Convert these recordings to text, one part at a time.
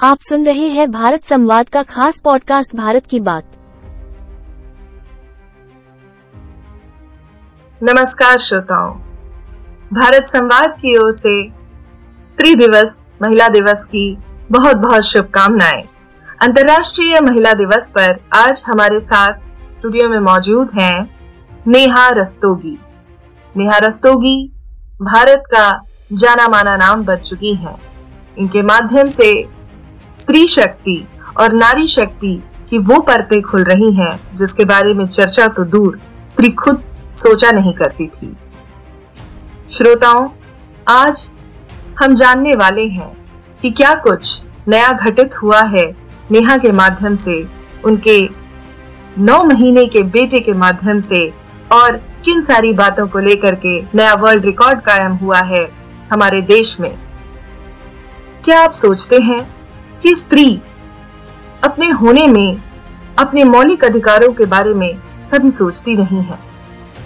आप सुन रहे हैं भारत संवाद का खास पॉडकास्ट भारत की बात। नमस्कार श्रोताओं। भारत संवाद की ओर से स्त्री दिवस, महिला दिवस की बहुत बहुत शुभकामनाएँ। अंतर्राष्ट्रीय महिला दिवस पर आज हमारे साथ स्टूडियो में मौजूद हैं नेहा रस्तोगी। नेहा रस्तोगी भारत का जाना माना नाम बन चुकी हैं। इनके माध्यम से स्त्री शक्ति और नारी शक्ति की वो परतें खुल रही हैं, जिसके बारे में चर्चा तो दूर स्त्री खुद सोचा नहीं करती थी। श्रोताओं, आज हम जानने वाले हैं कि क्या कुछ नया घटित हुआ है नेहा के माध्यम से, उनके नौ महीने के बेटे के माध्यम से, और किन सारी बातों को लेकर के नया वर्ल्ड रिकॉर्ड कायम हुआ है हमारे देश में। क्या आप सोचते हैं कि स्त्री अपने होने में, अपने मौलिक अधिकारों के बारे में कभी सोचती नहीं है।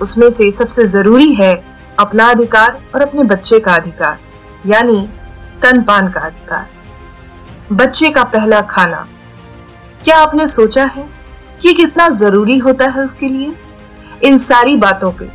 उसमें से सबसे ज़रूरी है अपना अधिकार और अपने बच्चे का अधिकार, यानी स्तनपान का अधिकार। बच्चे का पहला खाना। क्या आपने सोचा है कि कितना ज़रूरी होता है उसके लिए? इन सारी बातों पे।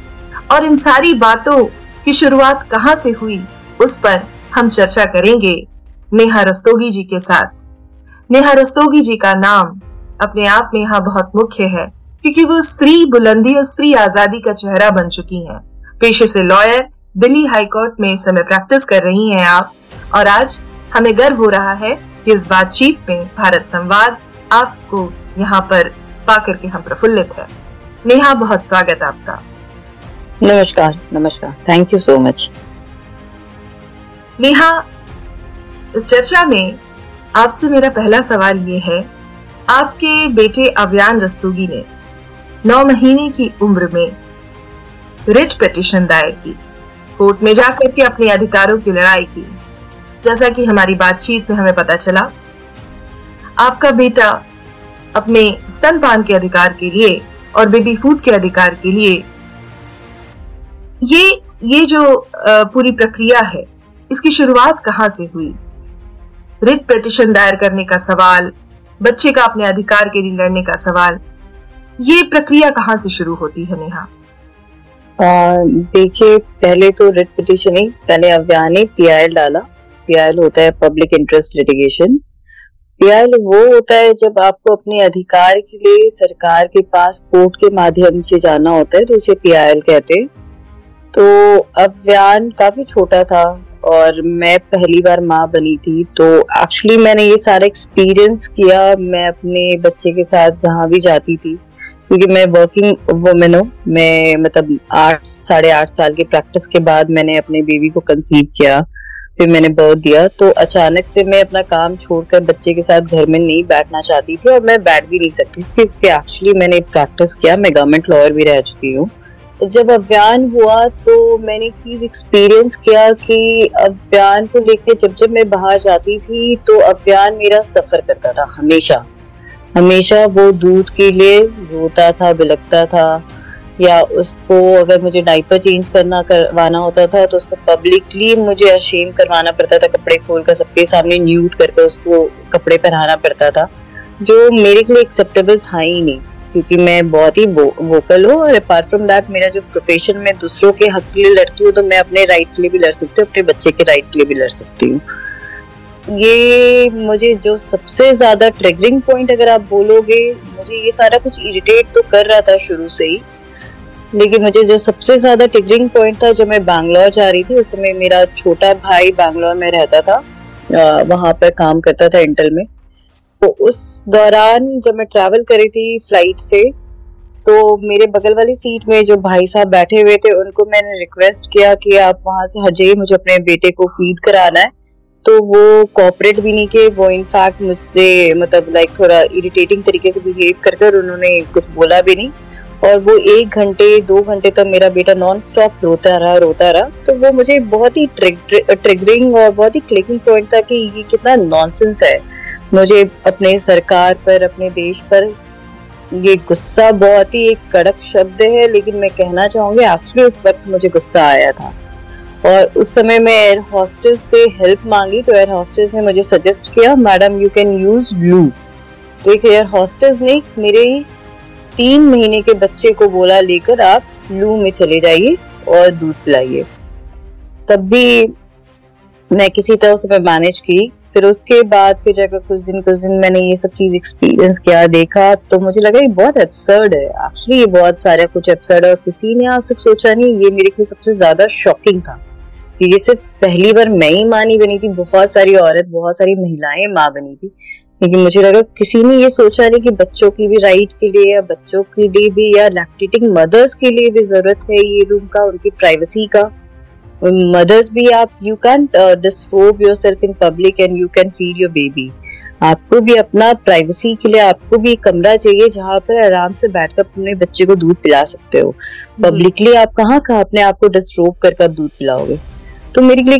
और इन सारी बातों की शुरुआत कहाँ से हुई, उस पर हम चर्चा करेंगे। नेहा रस्तोगी जी के साथ। नेहा रस्तोगी जी का नाम अपने आप में यहाँ बहुत मुख्य है क्योंकि वो स्त्री बुलंदी और स्त्री आज़ादी का चेहरा बन चुकी हैं। पेशे से लॉयर दिल्ली हाईकोर्ट में इस समय प्रैक्टिस कर रही हैं आप और आज हमें गर्व हो रहा है कि इस बातचीत में भारत संवाद आपको यहाँ पर पाकर के हम प्रफुल्लित है। नेहा बहुत स्वागत आपका। नमस्कार नमस्कार। Thank you so much Neha इस चर्चा में आपसे मेरा पहला सवाल ये है, आपके बेटे अव्यान रस्तोगी ने नौ महीने की उम्र में रिट पिटिशन दायर की, कोर्ट में जाकर के अपने अधिकारों की लड़ाई की। जैसा कि हमारी बातचीत में हमें पता चला, आपका बेटा अपने स्तनपान के अधिकार के लिए और बेबी फ़ूड के अधिकार के लिए, ये ये जो पूरी प्रक्रिया है, इसकी शुरुआत कहाँ से हुई? रिट पिटिशन दायर करने का सवाल, बच्चे का अपने अधिकार के लिए लड़ने का सवाल, ये प्रक्रिया कहाँ से शुरू होती है नेहा? देखिए, पहले तो रिट पिटिशन ही पहले अव्या ने पीआईएल डाला पीआईएल होता है पब्लिक इंटरेस्ट लिटिगेशन पीआईएल वो होता है जब आपको अपने अधिकार के लिए सरकार के पास कोर्ट के माध्यम से जाना होता है तो उसे पीआईएल कहते हैं। तो अभियान काफ़ी छोटा था और मैं पहली बार माँ बनी थी तो एक्चुअली मैंने ये सारा एक्सपीरियंस किया मैं अपने बच्चे के साथ जहाँ भी जाती थी। क्योंकि मैं वर्किंग वुमेन हूँ, मैं मतलब आठ, साढ़े आठ साल की प्रैक्टिस के बाद मैंने अपने बेबी को कंसीव किया, फिर मैंने बर्थ दिया। तो अचानक से मैं अपना काम छोड़कर बच्चे के साथ घर में नहीं बैठना चाहती थी और मैं बैठ भी नहीं सकती क्योंकि एक्चुअली मैंने प्रैक्टिस किया, मैं गवर्नमेंट लॉयर भी रह चुकी हूँ। जब अभियान हुआ तो मैंने एक चीज़ एक्सपीरियंस किया कि अभियान को लेके जब जब मैं बाहर जाती थी तो अभियान मेरा सफ़र करता था हमेशा। हमेशा वो दूध के लिए रोता था बिलकता था या उसको अगर मुझे डाइपर चेंज करना करवाना होता था तो उसको पब्लिकली मुझे अशेम करवाना पड़ता था, कपड़े खोलकर सबके सामने न्यूट करके उसको कपड़े पहनाना पड़ता था, जो मेरे लिए एक्सेप्टेबल था ही नहीं। क्योंकि मैं बहुत ही वोकल हूँ और अपार्ट फ्रॉम दैट मेरा जो प्रोफेशन में दूसरों के हक के लिए लड़ती हूँ तो मैं अपने राइट के लिए भी लड़ सकती हूँ, अपने बच्चे के राइट के लिए भी लड़ सकती हूँ। ये मुझे जो सबसे ज़्यादा ट्रिगरिंग पॉइंट अगर आप बोलोगे, मुझे ये सारा कुछ इरिटेट तो कर रहा था शुरू से ही, लेकिन मुझे जो सबसे ज़्यादा ट्रिगरिंग पॉइंट था, जब मैं बैंगलोर जा रही थी, उस समय मेरा छोटा भाई बैंगलोर में रहता था वहाँ पर काम करता था इंटल में। तो उस दौरान जब मैं ट्रैवल करी थी फ़्लाइट से तो मेरे बगल वाली सीट में जो भाई साहब बैठे हुए थे, उनको मैंने रिक्वेस्ट किया कि आप वहाँ से हजे मुझे अपने बेटे को फ़ीड कराना है। तो वो कॉपरेट भी नहीं किए, वो इनफैक्ट मुझसे मतलब लाइक थोड़ा इरिटेटिंग तरीके से बिहेव कर कर उन्होंने कुछ बोला भी नहीं। और वो एक घंटे, दो घंटे तक मेरा बेटा नॉन स्टॉप रोता रहा रोता रहा। तो वो मुझे बहुत ही ट्रिगरिंग और बहुत ही क्लिकिंग पॉइंट था कि ये कितना नॉनसेंस है। मुझे अपने सरकार पर, अपने देश पर ये गुस्सा बहुत ही एक कड़क शब्द है, लेकिन मैं कहना चाहूँगी एक्चुअली उस वक्त मुझे गुस्सा आया था। और उस समय मैं एयर हॉस्टेस से हेल्प मांगी तो एयर हॉस्टेस ने मुझे सजेस्ट किया मैडम यू कैन यूज़ लू तो एक एयर हॉस्टेस ने मेरे तीन महीने के बच्चे को बोला, लेकर आप लू में चले जाइए और दूध पिलाइए। तब भी मैं किसी तरह से मैनेज की फिर उसके बाद फिर जाकर कुछ दिन कुछ दिन मैंने ये सब चीज़ एक्सपीरियंस किया, देखा तो मुझे लगा ये बहुत एब्सर्ड है। एक्चुअली ये बहुत सारा कुछ एब्सर्ड है और किसी ने आज तक सोचा नहीं, ये मेरे लिए सबसे ज़्यादा शॉकिंग था। क्योंकि सिर्फ़ पहली बार मैं ही माँ नहीं बनी थी, बहुत सारी औरत, बहुत सारी महिलाएँ माँ बनी थी। लेकिन मुझे लगा किसी ने ये सोचा नहीं कि बच्चों की भी राइट के लिए या बच्चों के लिए भी या लैक्टेटिंग मदर्स के लिए भी ज़रूरत है ये रूम का, उनकी प्राइवेसी का। मदर्स भी आप you can disrobe yourself in public and you can feed your baby आपको भी अपना प्राइवेसी के लिए आपको भी कमरा चाहिए जहाँ पर आराम से बैठकर अपने बच्चे को दूध पिला सकते हो। पब्लिकली आप कहाँ कहाँ अपने आप को डिस्ट्रोब कर दूध पिलाओगे? तो मेरे लिए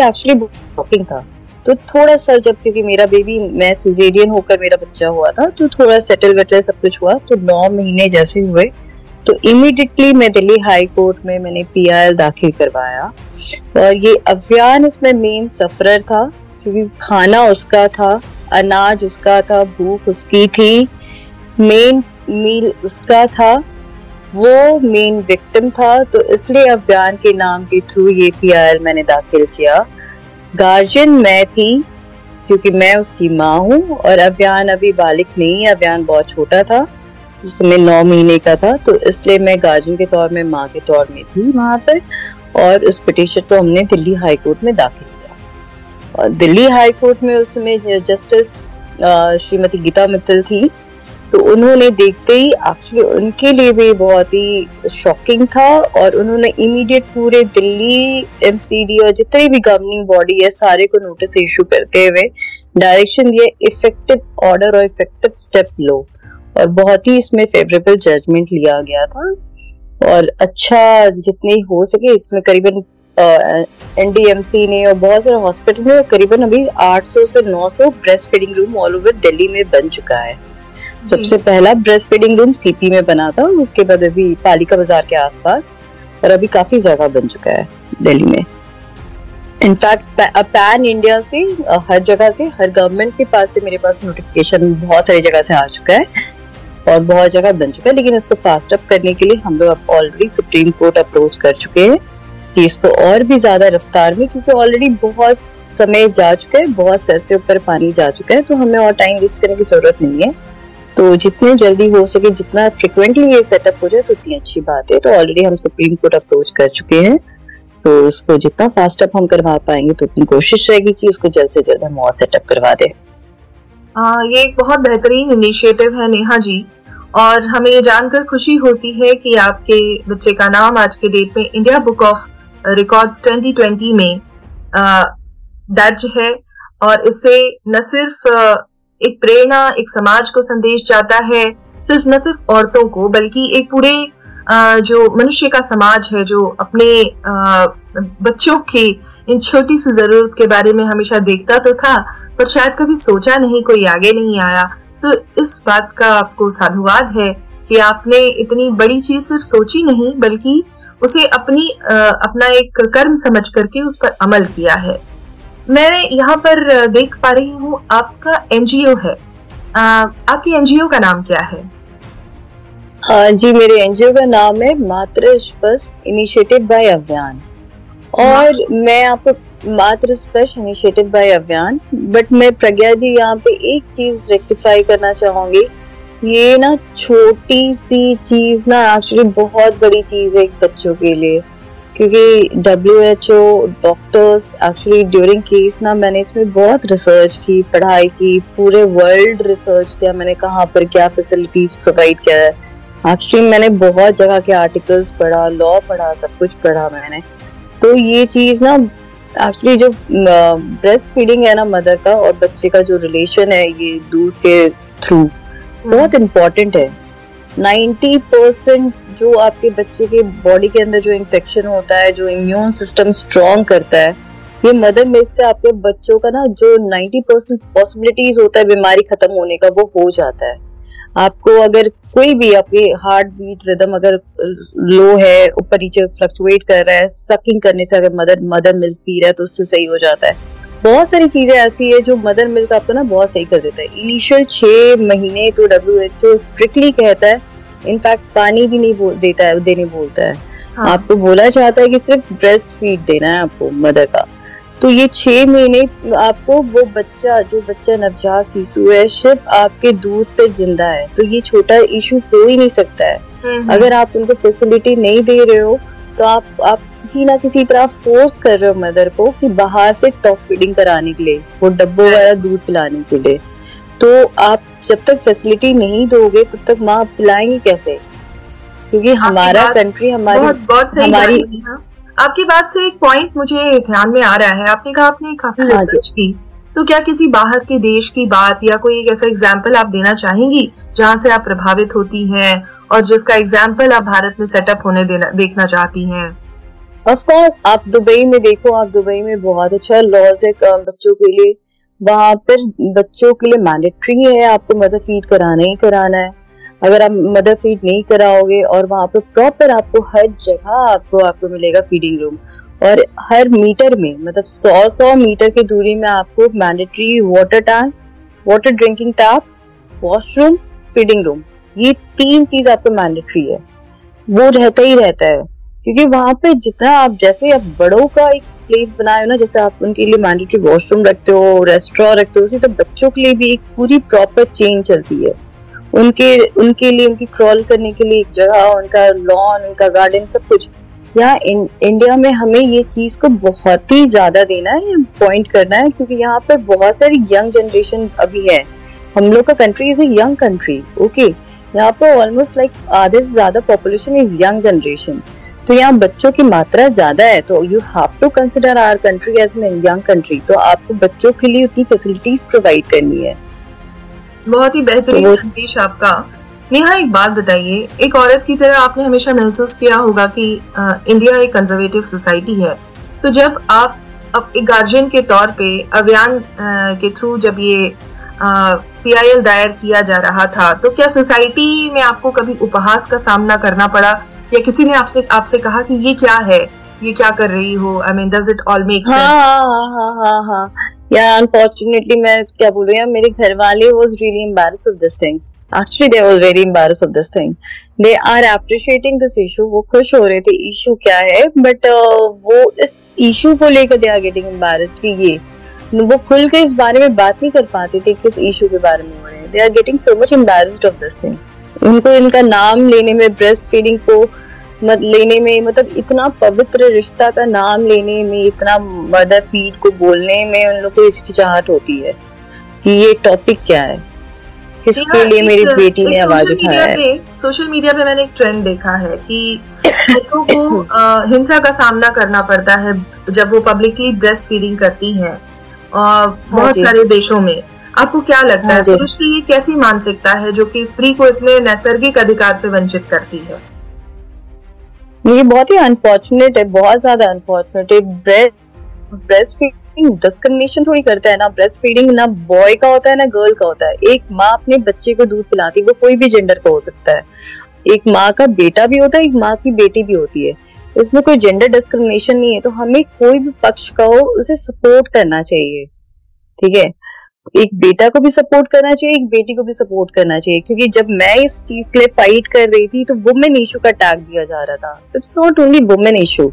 एक्चुअली शॉकिंग था। तो थोड़ा सा जब क्योंकि मेरा बेबी मैं सिजेरियन होकर मेरा बच्चा हुआ था तो थोड़ा सेटल वेटल सब कुछ हुआ तो नौ महीने जैसे हुए। तो इमिडिएटली मैं दिल्ली हाई कोर्ट में मैंने पी दाखिल करवाया। और ये अभियान इसमें मेन सफरर था, क्योंकि खाना उसका था, अनाज उसका था, भूख उसकी थी। मेन मील उसका था, वो मेन विक्टिम था। तो इसलिए अभियान के नाम के थ्रू ये पी मैंने दाखिल किया। गार्जियन मैं थी, क्योंकि मैं उसकी माँ हूँ। और अभियान अभी बालिक नहीं अभियान बहुत छोटा था। जिसमें नौ महीने का था तो इसलिए मैं गार्जियन के तौर में, माँ के तौर में थी वहाँ पर और उस पिटिशन को हमने दिल्ली हाई कोर्ट में दाखिल किया। और दिल्ली हाई कोर्ट में उस समय जस्टिस श्रीमती गीता मित्तल थी तो उन्होंने देखते ही एक्चुअली उनके लिए भी बहुत ही शॉकिंग था और उन्होंने इमीडिएट पूरे दिल्ली एमसीडी और जितनी भी गवर्निंग बॉडी है, सारे को नोटिस इशू करते हुए डायरेक्शन दिया इफ़ेक्टिव ऑर्डर और इफ़ेक्टिव स्टेप लो। और बहुत ही इसमें फेवरेबल जजमेंट लिया गया था। और अच्छा जितने हो सके इसमें करीबन एनडीएमसी ने और बहुत सारे हॉस्पिटल में करीबन अभी 800 से 900 breastfeeding room all over Delhi में बन चुका है। सबसे पहला ब्रेस्ट फीडिंग रूम सीपी में बना था उसके बाद अभी पालिका बाज़ार के आसपास और अभी काफ़ी जगह बन चुका है दिल्ली में। इनफैक्ट पैन इंडिया से हर जगह से हर गवर्नमेंट के पास से मेरे पास नोटिफिकेशन बहुत सारी जगह से आ चुका है। और बहुत जगह बन चुका है, लेकिन इसको फास्ट अप करने के लिए हम लोग अब ऑलरेडी सुप्रीम कोर्ट अप्रोच कर चुके हैं कि इसको और भी ज़्यादा रफ्तार में, क्योंकि ऑलरेडी बहुत समय जा चुका है, बहुत सर से ऊपर पानी जा चुका है तो हमें और टाइम वेस्ट करने की ज़रूरत नहीं है। तो जितने जल्दी हो सके, जितना फ्रिक्वेंटली ये सेटअप हो जाए तो उतनी अच्छी बात है। तो ऑलरेडी हम सुप्रीम कोर्ट अप्रोच कर चुके हैं। तो उसको जितना फास्ट अप हम करवा पाएँगे तो उतनी कोशिश रहेगी कि उसको जल्द से जल्द हम और सेटअप करवा दें। ये एक बहुत बेहतरीन इनिशिएटिव है नेहा जी। और हमें ये जानकर खुशी होती है कि आपके बच्चे का नाम आज के डेट में इंडिया बुक ऑफ़ रिकॉर्ड्स 2020 में दर्ज है। और इससे न सिर्फ़ एक प्रेरणा, एक समाज को संदेश जाता है, सिर्फ़ न सिर्फ़ औरतों को, बल्कि एक पूरे जो मनुष्य का समाज है, जो अपने बच्चों की इन छोटी सी ज़रूरत के बारे में हमेशा देखता तो था पर शायद कभी सोचा नहीं कोई आगे नहीं आया। तो इस बात का आपको साधुवाद है कि आपने इतनी बड़ी चीज़ सिर्फ़ सोची नहीं बल्कि उसे अपनी अपना एक कर्म समझ करके उस पर अमल किया है। मैं यहाँ पर देख पा रही हूँ आपका एनजीओ है। आ, आपकी एनजीओ का नाम क्या है? हाँ जी मेरे एनजीओ का नाम है मातृ इनिशिएटिव बाय अभियान। और मैं आपको मातृ स्पर्श इनिशिएटिव बाय अभियान बट मैं प्रज्ञा जी यहाँ पे एक चीज़ रेक्टिफाई करना चाहूँगी। ये ना छोटी सी चीज़ ना एक्चुअली बहुत बड़ी चीज़ है बच्चों के लिए। क्योंकि W H O doctors actually during case ना मैंने इसमें बहुत रिसर्च की पढ़ाई की पूरे वर्ल्ड रिसर्च किया मैंने कहाँ पर क्या फैसिलिटीज़ प्रोवाइड किया है। एक्चुअली मैंने बहुत जगह के आर्टिकल्स पढ़ा लॉ पढ़ा सब कुछ पढ़ा मैंने। तो ये चीज़ ना एक्चुअली जो ब्रेस्ट फीडिंग है ना मदर का और बच्चे का जो रिलेशन है ये दूध के थ्रू बहुत इम्पोर्टेंट है। 90 परसेंट जो आपके बच्चे के बॉडी के अंदर जो इन्फेक्शन होता है, जो इम्यून सिस्टम स्ट्रॉन्ग करता है, ये मदर मिल्क से आपके बच्चों का ना जो 90 परसेंट पॉसिबिलिटीज होता है बीमारी खत्म होने का वो हो जाता है। आपको अगर कोई भी आपके हार्ट बीट रिदम अगर लो है ऊपर नीचे फ्लक्चुएट कर रहा है सकिंग करने से अगर मदर मदर मिल्क पी रहा है तो उससे सही हो जाता है। बहुत सारी चीज़ें ऐसी है जो मदर मिल्क आपको ना बहुत सही कर देता है। इनिशियल छह महीने तो डब्ल्यू एच ओ स्ट्रिक्टली कहता है इनफैक्ट पानी भी नहीं बोल देता है देने बोलता है। हाँ. आपको बोला चाहता है कि सिर्फ़ ब्रेस्ट फ़ीड देना है आपको मदर का। तो ये छह महीने आपको वो बच्चा जो बच्चा नवजात शिशु है सिर्फ़ आपके दूध पे ज़िंदा है तो ये छोटा इशू हो ही नहीं सकता है। अगर आप उनको फैसिलिटी नहीं दे रहे हो तो आप आप किसी ना किसी तरह फोर्स कर रहे हो मदर को कि बाहर से टॉप फीडिंग कराने के लिए वो डब्बो वाला दूध पिलाने के लिए तो आप जब तक फैसिलिटी नहीं दोगे तब तक माँ पिलाएँगे कैसे क्योंकि हमारा कंट्री हमारी बहुत, बहुत सही हमारी हाँ। आपकी बात से एक पॉइंट मुझे ध्यान में आ रहा है। आपने कहा आपने काफ़ी हाँ रिसर्च की। तो क्या किसी बाहर के देश की बात या कोई एक ऐसा एग्ज़ाम्पल आप देना चाहेंगी जहाँ से आप प्रभावित होती हैं और जिसका एग्ज़ाम्पल आप भारत में सेटअप होने देना देखना चाहती हैं? ऑफ़ कोर्स आप दुबई में देखो आप दुबई में बहुत अच्छा लॉज है बच्चों के लिए। वहाँ पर बच्चों के लिए मैंडेटरी है आपको मदर फ़ीड कराना ही कराना है। अगर आप मदर फ़ीड नहीं कराओगे और वहाँ पे प्रॉपर आपको हर जगह आपको आपको मिलेगा फीडिंग रूम और हर मीटर में मतलब सौ सौ मीटर की दूरी में आपको mandatory water tank water drinking tap washroom feeding room ये तीन चीज़ आपको मैंडेटरी है। वो रहता ही रहता है। क्योंकि वहाँ पे जितना आप, जैसे आप बड़ों का एक प्लेस बनाए हो ना, जैसे आप उनके लिए मैंडेटरी वॉशरूम रखते हो रेस्टोरेंट रखते हो, उसी तो बच्चों के लिए भी एक पूरी प्रॉपर चेन चलती है। उनके उनके लिए, उनकी क्रॉल करने के लिए एक जगह, उनका लॉन उनका गार्डन सब कुछ। यहाँ इंडिया में हमें ये चीज़ को बहुत ही ज़्यादा देना है पॉइंट करना है, क्योंकि यहाँ पर बहुत सारी यंग जनरेशन अभी है। हम लोग का country is a young country okay यहाँ पर ऑलमोस्ट लाइक आधे से ज़्यादा पॉपुलेशन इज़ यंग जनरेशन तो यहाँ बच्चों की मात्रा ज़्यादा है तो you have to consider our country as an young country तो आपको बच्चों के लिए उतनी फैसिलिटीज़ प्रोवाइड करनी है। बहुत ही बेहतरीन तो संदेश आपका। नेहा एक बात बताइए एक औरत की तरह आपने हमेशा महसूस किया होगा कि आ, इंडिया एक कंजर्वेटिव सोसाइटी है। तो जब आप अब एक गार्जियन के तौर पे अभियान के थ्रू जब ये पीआईएल दायर किया जा रहा था तो क्या सोसाइटी में आपको कभी उपहास का सामना करना पड़ा? या किसी ने आपसे आपसे कहा कि ये क्या है? ये क्या कर रही हो? I mean does it all make sense हाँ हाँ हाँ हाँ। या अनफॉर्चुनेटली मैं क्या बोल रही हूँ मेरे घर वाले was really embarrass of this thing actually they was very embarrass of this thing they are appreciating this issue वो खुश हो रहे थे इशू क्या है? बट uh, वो इस इशू को लेकर दे आर गेटिंग एम्बैरेस्ड कि ये वो खुल के इस बारे में बात नहीं कर पाते थे किस इशू के बारे में हो रहे हैं। They are getting so much embarrassed of this thing उनको इनका नाम लेने में ब्रेस्ट फीडिंग को मत लेने में मतलब इतना पवित्र रिश्ता का नाम लेने में इतना मदर फ़ीड को बोलने में उन लोग को हिचकिचाहट होती है कि ये टॉपिक क्या है? किसके लिए मेरी बेटी ने आवाज़ उठाया है? सोशल मीडिया पे मैंने एक ट्रेंड देखा है कि बच्चों को हिंसा का सामना करना पड़ता है जब वो पब्लिकली ब्रेस्ट फीडिंग करती हैं और बहुत हाँ सारे देशों में। आपको क्या लगता हाँ है पुरुष की ये कैसी मानसिकता है जो कि स्त्री को इतने नैसर्गिक अधिकार से वंचित करती है? ये बहुत ही अनफॉर्चुनेट है, बहुत ज़्यादा अनफॉर्चुनेट है। ब्रेस्ट फीडिंग डिस्क्रिमिनेशन थोड़ी करता है ना। ब्रेस्ट फीडिंग ना बॉय का होता है, ना गर्ल का होता है। एक माँ अपने बच्चे को दूध पिलाती है, वो कोई भी जेंडर का हो सकता है। एक माँ का बेटा भी होता है, एक माँ की बेटी भी होती है। इसमें कोई जेंडर डिस्क्रिमिनेशन नहीं है तो हमें कोई भी पक्ष का हो, उसे सपोर्ट करना चाहिए। ठीक है? एक बेटा को भी सपोर्ट करना चाहिए एक बेटी को भी सपोर्ट करना चाहिए। क्योंकि जब मैं इस चीज़ के लिए फाइट कर रही थी तो वुमेन इशू का टैग दिया जा रहा था। It's not only women issue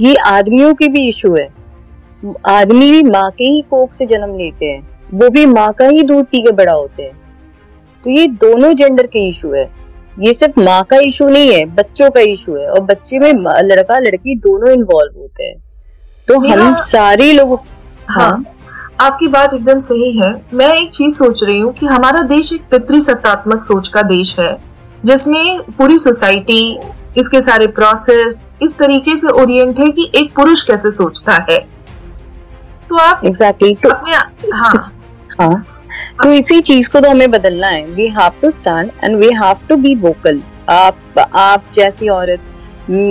ये आदमियों की भी इशू है। आदमी भी माँ के ही कोख से जन्म लेते हैं वो भी माँ का ही दूध पी के बड़ा होते हैं। तो ये दोनों जेंडर के इशू है। ये सिर्फ़ माँ का इशू नहीं है बच्चों का इशू है। और बच्चे में लड़का लड़की दोनों इन्वॉल्व होते हैं। तो हम सारे लोग हाँ, हाँ। आपकी बात एकदम सही है। मैं एक चीज़ सोच रही हूँ कि हमारा देश एक पितृसत्तात्मक सोच का देश है जिसमें पूरी सोसाइटी इसके सारे प्रोसेस इस तरीके से ओरिएंट है कि एक पुरुष कैसे सोचता है। तो आप एग्जैक्टली exactly. तो अपने हाँ। हाँ। तो इसी चीज़ को तो हमें बदलना है। We have to stand and we have to be vocal आप आप जैसी औरत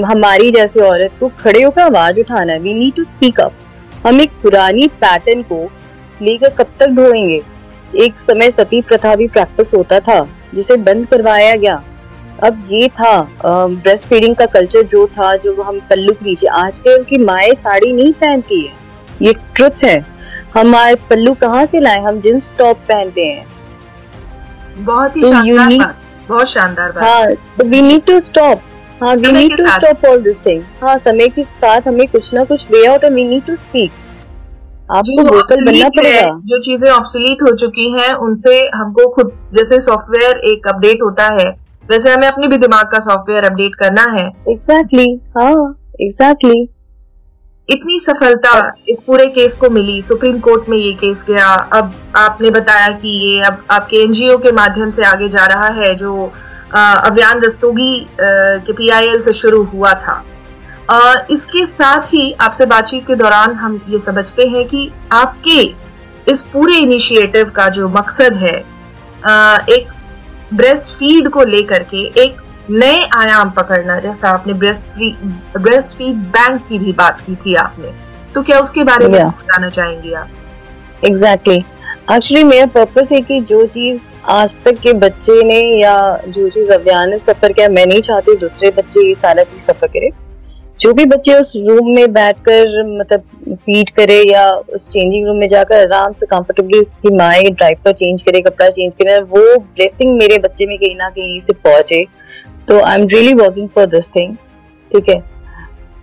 हमारी जैसी औरत को खड़े होकर आवाज़ उठाना है। We need to speak up हम एक पुरानी पैटर्न को लेकर कब तक ढोएँगे? एक समय सती प्रथा भी प्रैक्टिस होता था जिसे बंद करवाया गया। अब ये था ब्रेस्ट फीडिंग का कल्चर जो था जो हम पल्लू के नीचे आज के उनकी माए साड़ी नहीं पहनती है। ये ट्रुथ है। हमारे पल्लू कहाँ से लाए? हम जींस टॉप पहनते हैं। बहुत ही तो शानदार बात बहुत शानदार बात। हाँ तो वी नीड टू स्टॉप हाँ we need to. Stop all this thing हाँ समय के साथ हमें कुछ ना कुछ way out and we need to speak आपको जो वोकल बनना है, पड़ेगा। जो चीज़ें ऑब्सोलीट हो चुकी हैं उनसे हमको खुद जैसे सॉफ्टवेयर एक अपडेट होता है वैसे हमें अपने भी दिमाग का सॉफ्टवेयर अपडेट करना है। एग्जैक्टली हाँ एग्जैक्टली इतनी सफलता इस पूरे केस को मिली। सुप्रीम कोर्ट में ये केस गया। अब आपने बताया कि ये अब आपके एनजीओ के माध्यम से आगे जा रहा है जो अभियान रस्तोगी के पीआईएल से शुरू हुआ था। इसके साथ ही आपसे बातचीत के दौरान हम ये समझते हैं कि आपके इस पूरे इनिशिएटिव का जो मकसद है एक ब्रेस्ट फ़ीड को लेकर के एक नए आयाम पकड़ना। जैसा आपने ब्रेस्ट ब्रेस्ट फ़ीड बैंक की भी बात की थी आपने। तो क्या उसके बारे में. बताना चाहेंगी आप? एग्जैक्टली एक्चुअली मेरा पर्पस है कि जो चीज़ आज तक के बच्चे ने या जो चीज़ अभियान ने सफ़र किया मैं नहीं चाहती दूसरे बच्चे ये सारा चीज़ सफ़र करे। जो भी बच्चे उस रूम में बैठकर मतलब फ़ीड करे या उस चेंजिंग रूम में जाकर आराम से कंफर्टेबली उसकी माए डायपर चेंज करे, कपड़ा चेंज करे, वो ब्लेसिंग मेरे बच्चे में कहीं ना कहीं से पहुँचे। तो I am really working for this thing ठीक है?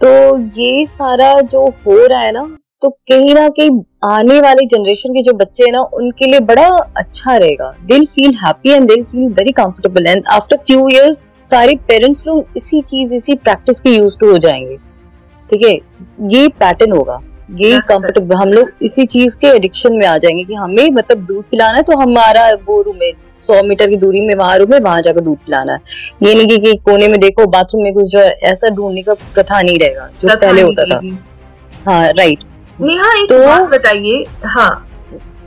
तो ये सारा जो हो रहा है ना तो कहीं ना कहीं आने वाली जनरेशन के जो बच्चे हैं ना, उनके लिए बड़ा अच्छा रहेगा। दिल फील हैप्पी एंड दिल feel very comfortable and after few years सारे पेरेंट्स लोग इसी चीज़ इसी प्रैक्टिस के यूज़ टू हो जाएँगे। ठीक है? ये पैटर्न होगा। ये कंफर्टेबल हम लोग इसी चीज़ के एडिक्शन में आ जाएँगे कि हमें मतलब दूध पिलाना है तो हमारा वो रूम है सौ मीटर की दूरी में वहाँ रूम है वहाँ जाकर दूध पिलाना है। ये नहीं कि, कि कोने में देखो बाथरूम में कुछ जो है, ऐसा ढूँढने का प्रथा नहीं रहेगा जो पहले होता था। हाँ राइट नेहा एक तो- बात बताइए। हाँ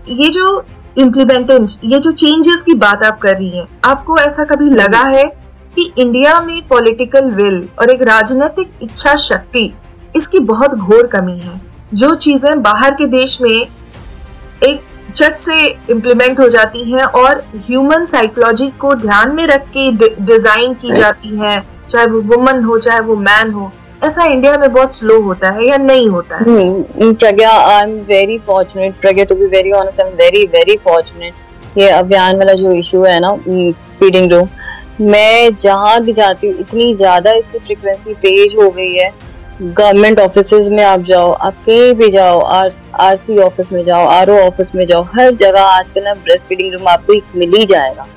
ये जो इम्प्लीमेंटेशन ये जो चेंजेस की बात आप कर रही हैं आपको ऐसा कभी लगा है? कि इंडिया में पॉलिटिकल विल और एक राजनीतिक इच्छा शक्ति इसकी बहुत घोर कमी है। जो चीज़ें बाहर के देश में एक झट से इम्प्लीमेंट हो जाती हैं और ह्यूमन साइकोलॉजी को ध्यान में रख के डिज़ाइन की जाती हैं चाहे वो वुमन हो चाहे वो मैन हो ऐसा इंडिया में बहुत स्लो होता है या नहीं होता है? Hmm, Pragya I am very fortunate Pragya to be very honest I am very very fortunate ये अभियान वाला जो इशू है ना फीडिंग रूम मैं जहाँ भी जाती हूँ, इतनी ज़्यादा इसकी फ्रिक्वेंसी तेज हो गई है। गवर्नमेंट ऑफ़िस में आप जाओ, आप कहीं भी जाओ, आर सी ऑफ़िस में जाओ आर ओ ऑफ़िस में जाओ, हर जगह आजकल ना ब्रेस्ट फीडिंग रूम आपको एक मिल ही जाएगा।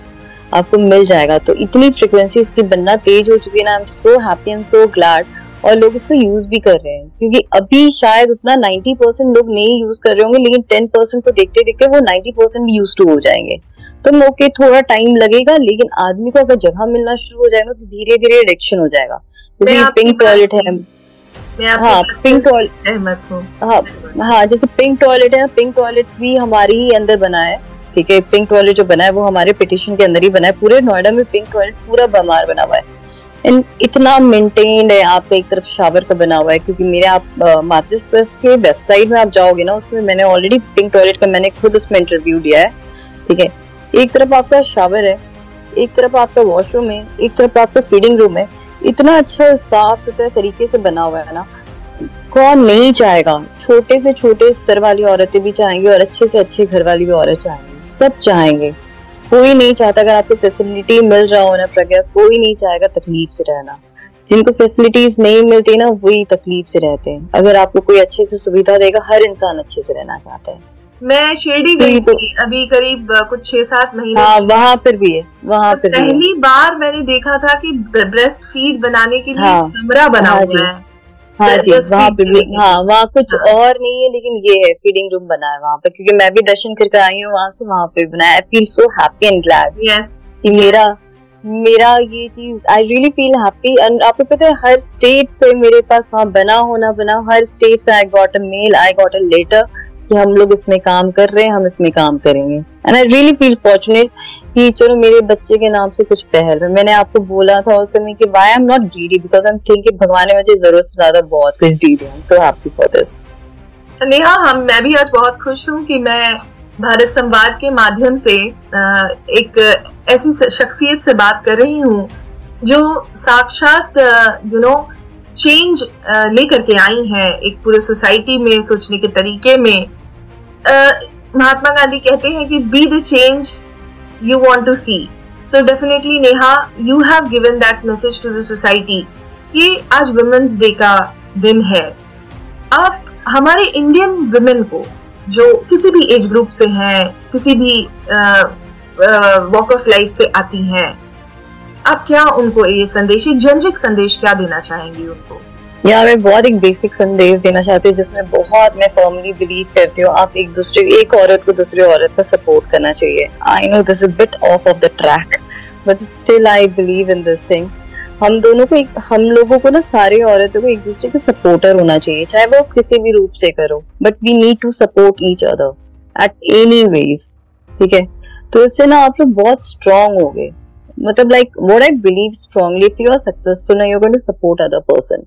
आपको मिल जाएगा। तो इतनी फ्रिक्वेंसी इसकी बनना तेज हो चुकी है ना I am so happy and so glad और लोग इसको यूज़ भी कर रहे हैं। क्योंकि अभी शायद उतना 90 परसेंट लोग नहीं यूज़ कर रहे होंगे लेकिन 10 परसेंट को देखते देखते वो 90 परसेंट भी यूज़ टू हो जाएँगे। तो ओके थोड़ा टाइम लगेगा लेकिन आदमी को अगर जगह मिलना शुरू हो जाएगा तो धीरे धीरे एडिक्शन हो जाएगा। जैसे पिंक टॉयलेट है। हाँ। पिंक टॉयलेट हाँ हाँ। जैसे पिंक टॉयलेट है पिंक टॉयलेट भी हमारी ही अंदर बना है। ठीक है पिंक टॉयलेट जो बना है वो हमारे पिटिशन के अंदर ही बना है। पूरे नोएडा में पिंक टॉयलेट पूरा बमार बना हुआ है। इतना मेंटेन्ड है, आपका एक तरफ़ शावर का बना हुआ है, क्योंकि मेरे आप मातृस प्रेस के वेबसाइट में आप जाओगे ना, उसमें मैंने ऑलरेडी पिंक टॉयलेट का मैंने खुद उसमें इंटरव्यू दिया है, ठीक है? एक तरफ़ आपका शावर है, एक तरफ़ आपका वॉशरूम है, एक तरफ़ आपका फीडिंग रूम है, इतना अच्छा साफ़ सुथरा तरीके से बना हुआ है ना, कौन नहीं चाहेगा? छोटे से छोटे स्तर वाली औरतें भी चाहेंगी और अच्छे से अच्छे घर वाली भी औरत चाहेंगी, सब चाहेंगे। कोई नहीं चाहता अगर आपको फैसिलिटी मिल रहा हो ना प्रज्ञा कोई नहीं चाहेगा तकलीफ़ से रहना। जिनको फैसिलिटीज़ नहीं मिलती ना वही तकलीफ़ से रहते हैं। अगर आपको कोई अच्छे से सुविधा देगा हर इंसान अच्छे से रहना चाहता है। मैं शिरडी तो गई तो- थी अभी करीब कुछ छह सात महीने हाँ वहाँ पर भी है वहाँ पर पहली बार मैंने देखा था कि ब्रेस्ट फ़ीड बनाने के लिए हाँ। कमरा बना हाँ हुआ है। हाँ जी वहाँ पे भी हाँ वहाँ कुछ हाँ। और नहीं है लेकिन ये है फीडिंग रूम बना है वहाँ पे क्योंकि मैं भी दर्शन करके आई हूँ वहाँ से वहाँ पे बनाया। I feel so happy and glad yes कि मेरा मेरा ये चीज़ I really feel happy and आपको पता है हर स्टेट से मेरे पास वहाँ बना होना बना हर स्टेट से I got a mail I got a letter कि हम लोग इसमें काम कर रहे हैं, हम इसमें काम करेंगे। And I really feel fortunate कि चलो मेरे बच्चे के नाम से कुछ पहल है मैंने आपको बोला था उस समय कि why I am not greedy because I am thinking भगवान ने मुझे ज़रूरत से ज़्यादा बहुत कुछ दी है so happy for this Neha, हम, मैं भी आज बहुत खुश हूँ कि मैं भारत संवाद के माध्यम से एक ऐसी शख्सियत से बात कर रही हूँ, जो साक्षात यू नो चेंज लेकर के आई है, एक पूरे सोसाइटी में, सोचने के तरीके में। महात्मा गांधी कहते हैं कि be the change you want to see so definitely Neha you have given that message to the society ये आज वुमेन्स डे का दिन है। आप, हमारे इंडियन वुमेन को, जो किसी भी एज ग्रुप से हैं, किसी भी वॉक ऑफ़ लाइफ से आती हैं, आप क्या उनको ये संदेश जेनरिक संदेश क्या देना चाहेंगी उनको? या मैं बहुत एक बेसिक संदेश देना चाहती हूँ जिसमें बहुत मैं फर्मली बिलीव करती हूँ, आप एक दूसरे, एक औरत को दूसरी औरत का सपोर्ट करना चाहिए। I know this is bit of off the track but still I believe in this thing हम दोनों को एक, हम लोगों को ना सारे औरतों को एक दूसरे के सपोर्टर होना चाहिए, चाहे वो किसी भी रूप से करो but we need to support each other at any ways ठीक है? तो इससे ना आप लोग बहुत स्ट्रांग हो गए मतलब like what I believe strongly if you are successful ना you going to support other person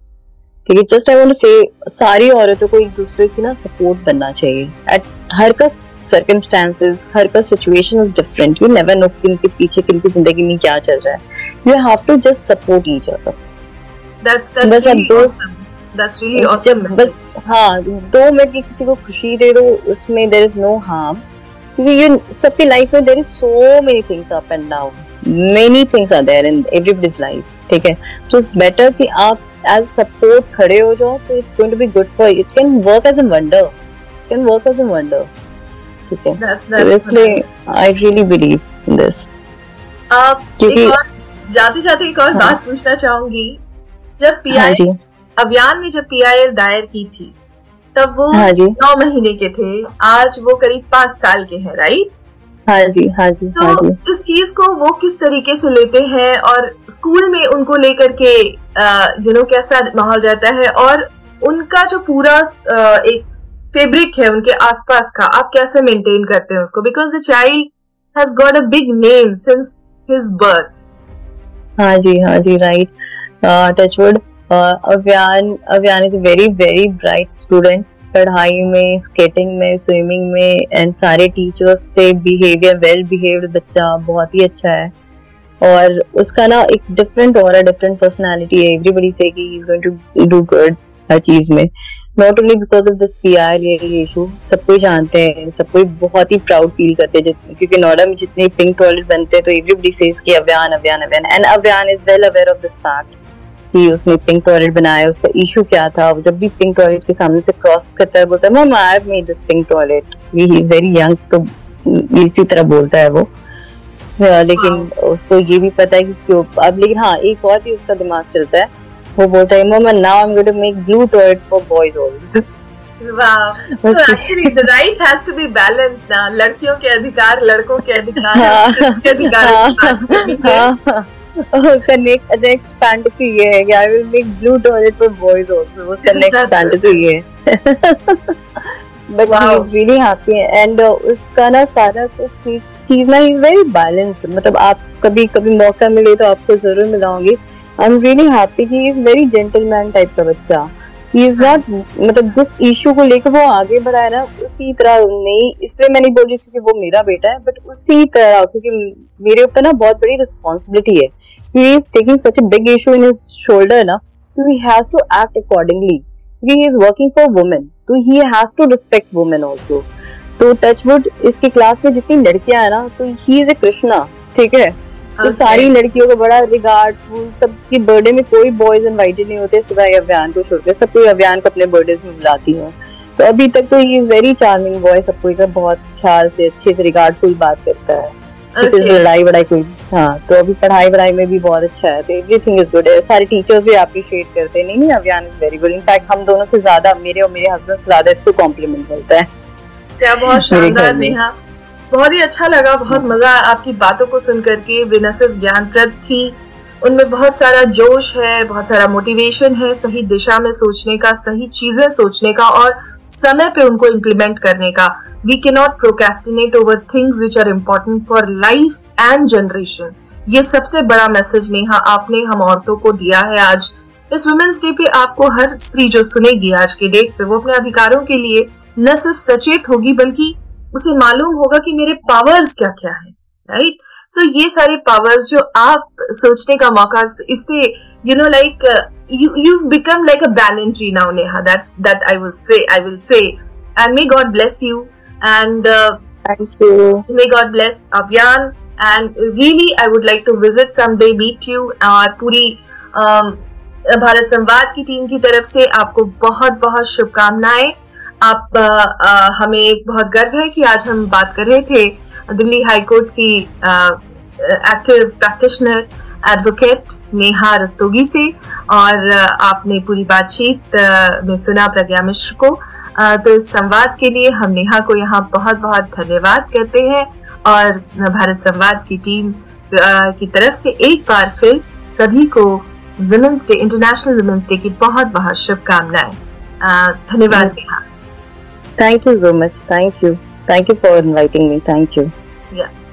ठीक है जस्ट आई वांट टू से सारी औरतों को एक दूसरे की ना सपोर्ट बनना चाहिए। एट हर का सर्कमस्टांसेस हर का situation is different you never know किन के पीछे किन की ज़िंदगी में क्या चल रहा है। You have to just support each other. That's that's बस really दो awesome. that's really awesome बस हाँ दो मिनट की किसी को खुशी दे दो उसमें देर इज़ नो हार्म क्योंकि ये सबकी लाइफ में there is so many things up and down many things are there in everybody's life ठीक है? तो इट्स बेटर कि आप एज सपोर्ट खड़े हो जाओ तो it's going to be good for it can work as a wonder can work as a wonder ठीक है? तो इसलिए I really believe in this क्योंकि जाते जाते एक और हाँ. बात पूछना चाहूँगी। जब पीआई हाँ अभियान ने जब पीआईएल दायर की थी तब वो हाँ नौ महीने के थे आज वो करीब पाँच साल के हैं राइट हाँ जी हाँ जी तो हाँ जी। इस चीज़ को वो किस तरीके से लेते हैं और स्कूल में उनको लेकर के यू नो कैसा माहौल रहता है और उनका जो पूरा एक फेब्रिक है उनके आसपास का आप कैसे मेंटेन करते हैं उसको? Because the child has got a big name since his birth हाँ जी हाँ जी right touchwood Avyaan Avyaan is very very bright student पढ़ाई में स्केटिंग में स्विमिंग में एंड सारे टीचर्स से बिहेवियर वेल बिहेव्ड बच्चा बहुत ही अच्छा है। और उसका ना एक डिफरेंट और डिफरेंट पर्सनालिटी है। एवरीबडी से is going to do good हर चीज़ में। Not only because of this P R ये इशू सब कोई जानते हैं, सब कोई बहुत ही प्राउड फील करते हैं। क्योंकि नोएडा में जितने पिंक टॉयलेट बनते हैं तो एवरीबडी सेज कि अभियान Abhiyan Abhiyan. And Abhiyan is well aware of this fact कि उसने पिंक टॉयलेट बनाया उसका इशू क्या था? वो जब भी पिंक टॉयलेट के सामने से क्रॉस करता है बोलता है ma'am I have made this pink toilet he is very young तो इसी तरह बोलता है वो। लेकिन उसको ये भी पता है कि क्यों अब लेकिन हाँ एक और चीज़ उसका दिमाग चलता है। वो बोलता है mama now I am going to make blue toilet for boys also Wow. So actually the right has to be balanced now. लड़कियों के अधिकार लड़कों के अधिकार हाँ, के अधिकार हाँ, हाँ, उसका नेक्स्ट नेक्स्ट फैंटेसी ये है कि I will make blue toilet for boys also उसका नेक्स्ट फैंटेसी ये है. But he is really happy and उसका ना सारा कुछ चीज़ ना इज़ वेरी बैलेंस्ड मतलब आप कभी कभी मौका मिले तो आपको ज़रूर मिलाऊँगी. आई एम रियली हैप्पी कि इज़ वेरी जेंटलमैन टाइप का बच्चा. ही। इज़ नॉट मतलब जिस इशू को लेकर वो आगे बढ़ाया ना उसी तरह नहीं इसलिए मैं नहीं बोल रही क्योंकि वो मेरा बेटा है बट उसी तरह क्योंकि मेरे ऊपर ना बहुत बड़ी रिस्पॉन्सिबिलिटी है। He is taking such a big issue in his shoulder ना तो he has to act accordingly क्योंकि he is working for women तो he has to respect women also तो टचवुड इसकी क्लास में जितनी लड़कियाँ है ना तो ही इज़ ए कृष्णा ठीक है? तो सारी लड़कियों को बड़ा रिगार्ड सबकी बर्थडे में कोई बॉयज़ इनवाइटेड नहीं होते सिवाय अभियान को छोड़कर। सब कोई अभियान को अपने बर्थडे में बुलाती है। तो अभी तक तो he is very charming boy सब कोई का बहुत ख्याल से अच्छे से रिगार्डफुल बात करता है। किसी लड़ाई वड़ाई कोई हाँ तो अभी पढ़ाई वढ़ाई में भी बहुत अच्छा है तो एवरीथिंग इज़ गुड है। सारे टीचर्स भी अप्रिशिएट करते हैं। नहीं नहीं अभियान इज़ वेरी गुड इनफैक्ट हम दोनों से ज़्यादा मेरे और मेरे हस्बैंड से ज़्यादा इसको कॉम्प्लीमेंट मिलता है। क्या बहुत शानदार नेहा। बहुत ही अच्छा लगा बहुत मज़ा आपकी बातों को सुन करके वे न सिर्फ़ ज्ञानप्रद थी। उनमें बहुत सारा जोश है बहुत सारा मोटिवेशन है सही दिशा में सोचने का सही चीज़ें सोचने का और समय पे उनको इम्प्लीमेंट करने का। वी के not procrastinate over things which are important for life and generation ये सबसे बड़ा मैसेज नेहा आपने हम औरतों को दिया है आज। इस वुमेन्स डे पे आपको हर स्त्री जो सुनेगी आज के डेट पे वो अपने अधिकारों के लिए न सिर्फ़ सचेत होगी बल्कि उसे मालूम होगा कि मेरे पावर्स क्या क्या है राइट right? सो so, ये सारे पावर्स जो आप सोचने का मौका इससे you know like you you've become like a banyan tree now neha that's that i will say i will say and may god bless you and uh, thank you may god bless abyan and really i would like to visit someday meet you और पूरी um, Bharat संवाद की team की तरफ से आपको बहुत बहुत शुभकामनाएं आप आ, आ, हमें बहुत गर्व है कि आज हम बात कर रहे थे दिल्ली हाईकोर्ट की active practitioner advocate Neha Rastogi से और आपने पूरी बातचीत में सुना प्रज्ञा मिश्र को। तो इस संवाद के लिए हम नेहा को यहाँ बहुत बहुत धन्यवाद कहते हैं और भारत संवाद की टीम की तरफ़ से एक बार फिर सभी को women's day international women's day की बहुत बहुत शुभकामनाएँ धन्यवाद Neha. Thank you so much thank you thank you for inviting me thank you Yeah.